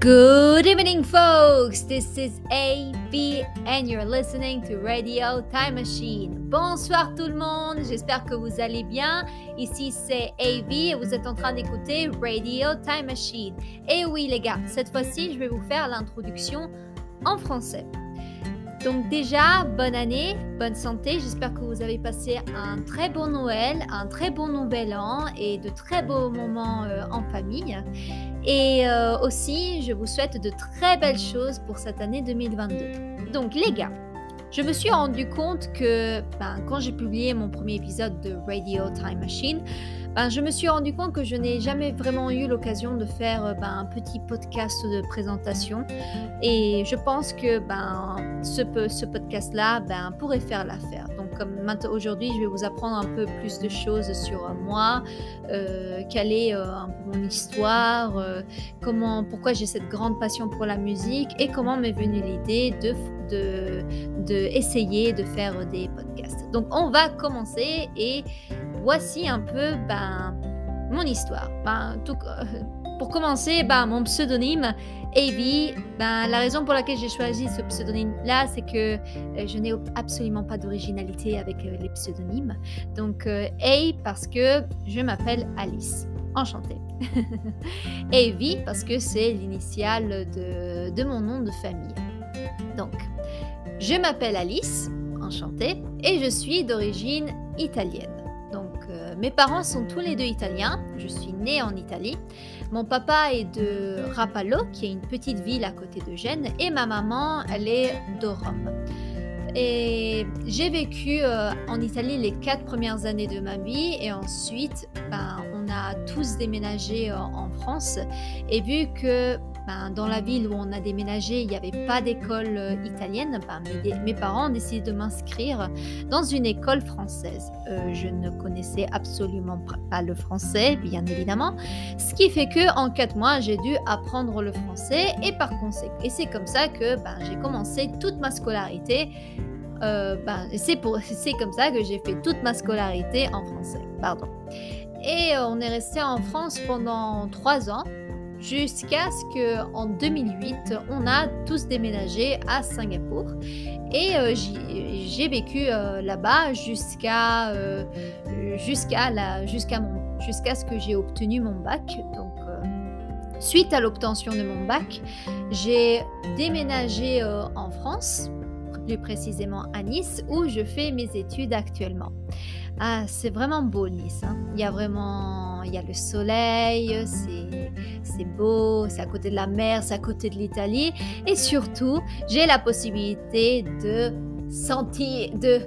Good evening, folks. This is AV, and you're listening to Radio Time Machine. Bonsoir tout le monde. J'espère que vous allez bien. Ici c'est AV et vous êtes en train d'écouter Radio Time Machine. Et oui, les gars, cette fois-ci, je vais vous faire l'introduction en français. Donc déjà, bonne année, bonne santé. J'espère que vous avez passé un très bon Noël, un très bon Nouvel An et de très beaux moments euh, en famille. Et euh, aussi, je vous souhaite de très belles choses pour cette année 2022. Donc les gars, je me suis rendu compte que ben, quand j'ai publié mon premier épisode de Radio Time Machine, ben, je me suis rendu compte que je n'ai jamais vraiment eu l'occasion de faire euh, ben, un petit podcast de présentation. Et je pense que ben, ce, ce podcast-là ben, pourrait faire l'affaire. Comme aujourd'hui, je vais vous apprendre un peu plus de choses sur euh, moi, euh, quelle est euh, mon histoire, comment, pourquoi j'ai cette grande passion pour la musique et comment m'est venue l'idée de, de, de essayer de faire des podcasts. Donc, on va commencer et voici un peu ben, mon histoire. Ben, tout, pour commencer, ben, mon pseudonyme, Avi, ben, la raison pour laquelle j'ai choisi ce pseudonyme-là, c'est que euh, je n'ai absolument pas d'originalité avec euh, les pseudonymes. Donc, euh, A parce que je m'appelle Alice. Enchantée. Avi parce que c'est l'initiale de, de mon nom de famille. Donc, je m'appelle Alice, enchantée, et je suis d'origine italienne. Mes parents sont tous les deux italiens. Je suis née en Italie. Mon papa est de Rapallo, qui est une petite ville à côté de Gênes, et ma maman, elle est de Rome. Et j'ai vécu euh, en Italie les quatre premières années de ma vie et ensuite, ben, on a tous déménagé euh, en France. Et vu que ben, dans la ville où on a déménagé, il n'y avait pas d'école euh, italienne, ben, mes, parents ont décidé de m'inscrire dans une école française. Euh, je ne connaissais absolument pas le français, bien évidemment, ce qui fait que en quatre mois, j'ai dû apprendre le français et par conséquent, c'est comme ça que ben, j'ai commencé toute ma scolarité. Euh, c'est comme ça que j'ai fait toute ma scolarité en français. Pardon. Et on est resté en France pendant trois ans jusqu'à ce qu'en 2008, on a tous déménagé à Singapour. Et euh, j'ai vécu euh, là-bas jusqu'à euh, jusqu'à jusqu'à ce que j'ai obtenu mon bac. Donc, suite à l'obtention de mon bac, j'ai déménagé en France, plus précisément à Nice, où je fais mes études actuellement. Ah, c'est vraiment beau Nice. Hein. Il y a vraiment, il y a le soleil, c'est beau, c'est à côté de la mer, c'est à côté de l'Italie, et surtout, j'ai la possibilité de sentir, de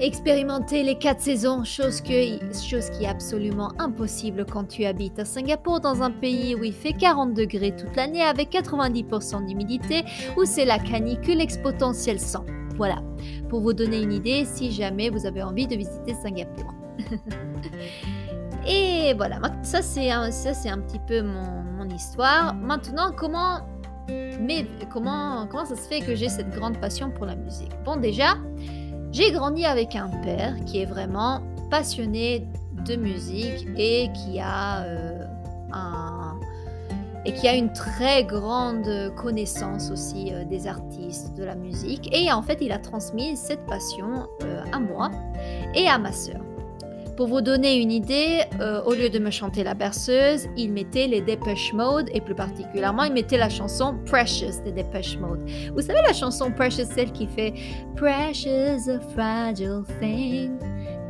expérimenter les quatre saisons, chose, que, chose qui est absolument impossible quand tu habites à Singapour, dans un pays où il fait 40 degrés toute l'année avec 90% d'humidité, où c'est la canicule exponentielle 100. Voilà, pour vous donner une idée si jamais vous avez envie de visiter Singapour. Et voilà, ça c'est un, un petit peu mon, histoire. Maintenant, comment, mais, comment, comment ça se fait que j'ai cette grande passion pour la musique? Bon, déjà, j'ai grandi avec un père qui est vraiment passionné de musique et qui a euh, une très grande connaissance aussi euh, des artistes, de la musique. Et en fait, il a transmis cette passion euh, à moi et à ma sœur. Pour vous donner une idée, euh, au lieu de me chanter la berceuse, il mettait les Depeche Mode et plus particulièrement, il mettait la chanson Precious de Depeche Mode. Vous savez la chanson Precious, celle qui fait Precious a fragile thing.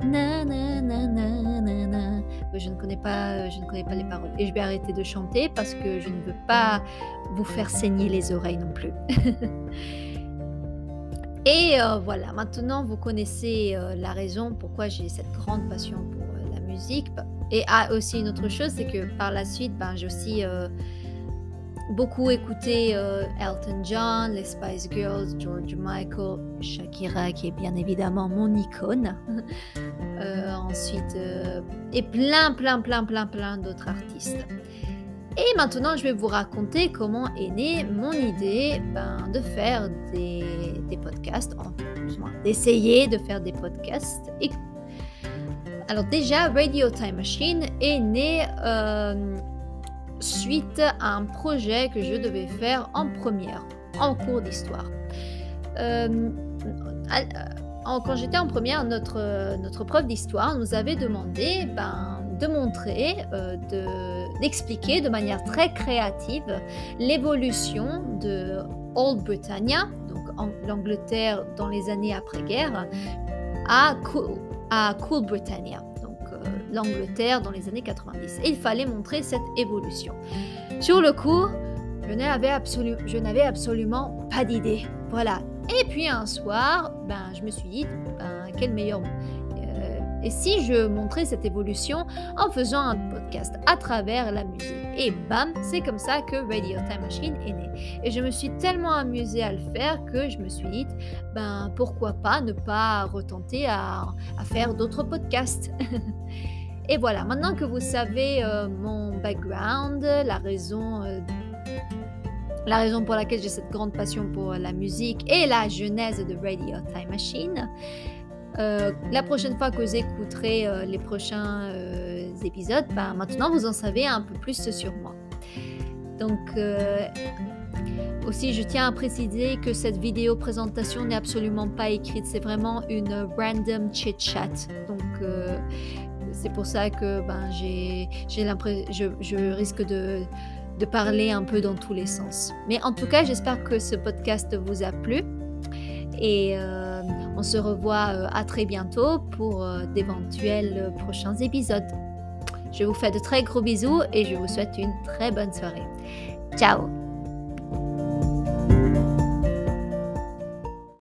Na, na, na. Je ne connais pas, euh, je ne connais pas les paroles et je vais arrêter de chanter parce que je ne veux pas vous faire saigner les oreilles non plus. et euh, voilà, maintenant vous connaissez euh, la raison pourquoi j'ai cette grande passion pour la musique. Et ah, aussi une autre chose, c'est que par la suite, ben, j'ai aussi beaucoup écouté euh, Elton John, les Spice Girls, George Michael, Shakira qui est bien évidemment mon icône. Euh, ensuite, euh, et plein, plein, plein, plein, plein d'autres artistes. Et maintenant, je vais vous raconter comment est née mon idée ben, de faire des, podcasts, d'essayer de faire des podcasts. Alors déjà, Radio Time Machine est né suite à un projet que je devais faire en première, en cours d'histoire. Euh, quand j'étais en première, notre, notre prof d'histoire nous avait demandé ben, de montrer, euh, d'expliquer de, manière très créative l'évolution de Old Britannia, donc l'Angleterre dans les années après-guerre, à, à Cool Britannia, donc euh, l'Angleterre dans les années 90. Et il fallait montrer cette évolution. Sur le coup, je n'avais absolu absolument pas d'idée. Voilà. Et puis un soir, ben, je me suis dit, ben, quel meilleur et si je montrais cette évolution en faisant un podcast à travers la musique Et bam, c'est comme ça que Radio Time Machine est né. Et je me suis tellement amusée à le faire que je me suis dit, ben pourquoi pas ne pas retenter à, faire d'autres podcasts. Et voilà, maintenant que vous savez euh, mon background, la raison... Euh, la raison pour laquelle j'ai cette grande passion pour la musique et la genèse de Radio Time Machine, euh, la prochaine fois que vous écouterez euh, les prochains euh, épisodes, ben, maintenant vous en savez un peu plus sur moi. Donc aussi, je tiens à préciser que cette vidéo présentation n'est absolument pas écrite, c'est vraiment une random chit-chat. Donc c'est pour ça que ben, j'ai l'impression, je, je, risque de, de parler un peu dans tous les sens. Mais en tout cas, j'espère que ce podcast vous a plu. Et on se revoit euh, à très bientôt pour euh, d'éventuels prochains épisodes. Je vous fais de très gros bisous et je vous souhaite une très bonne soirée. Ciao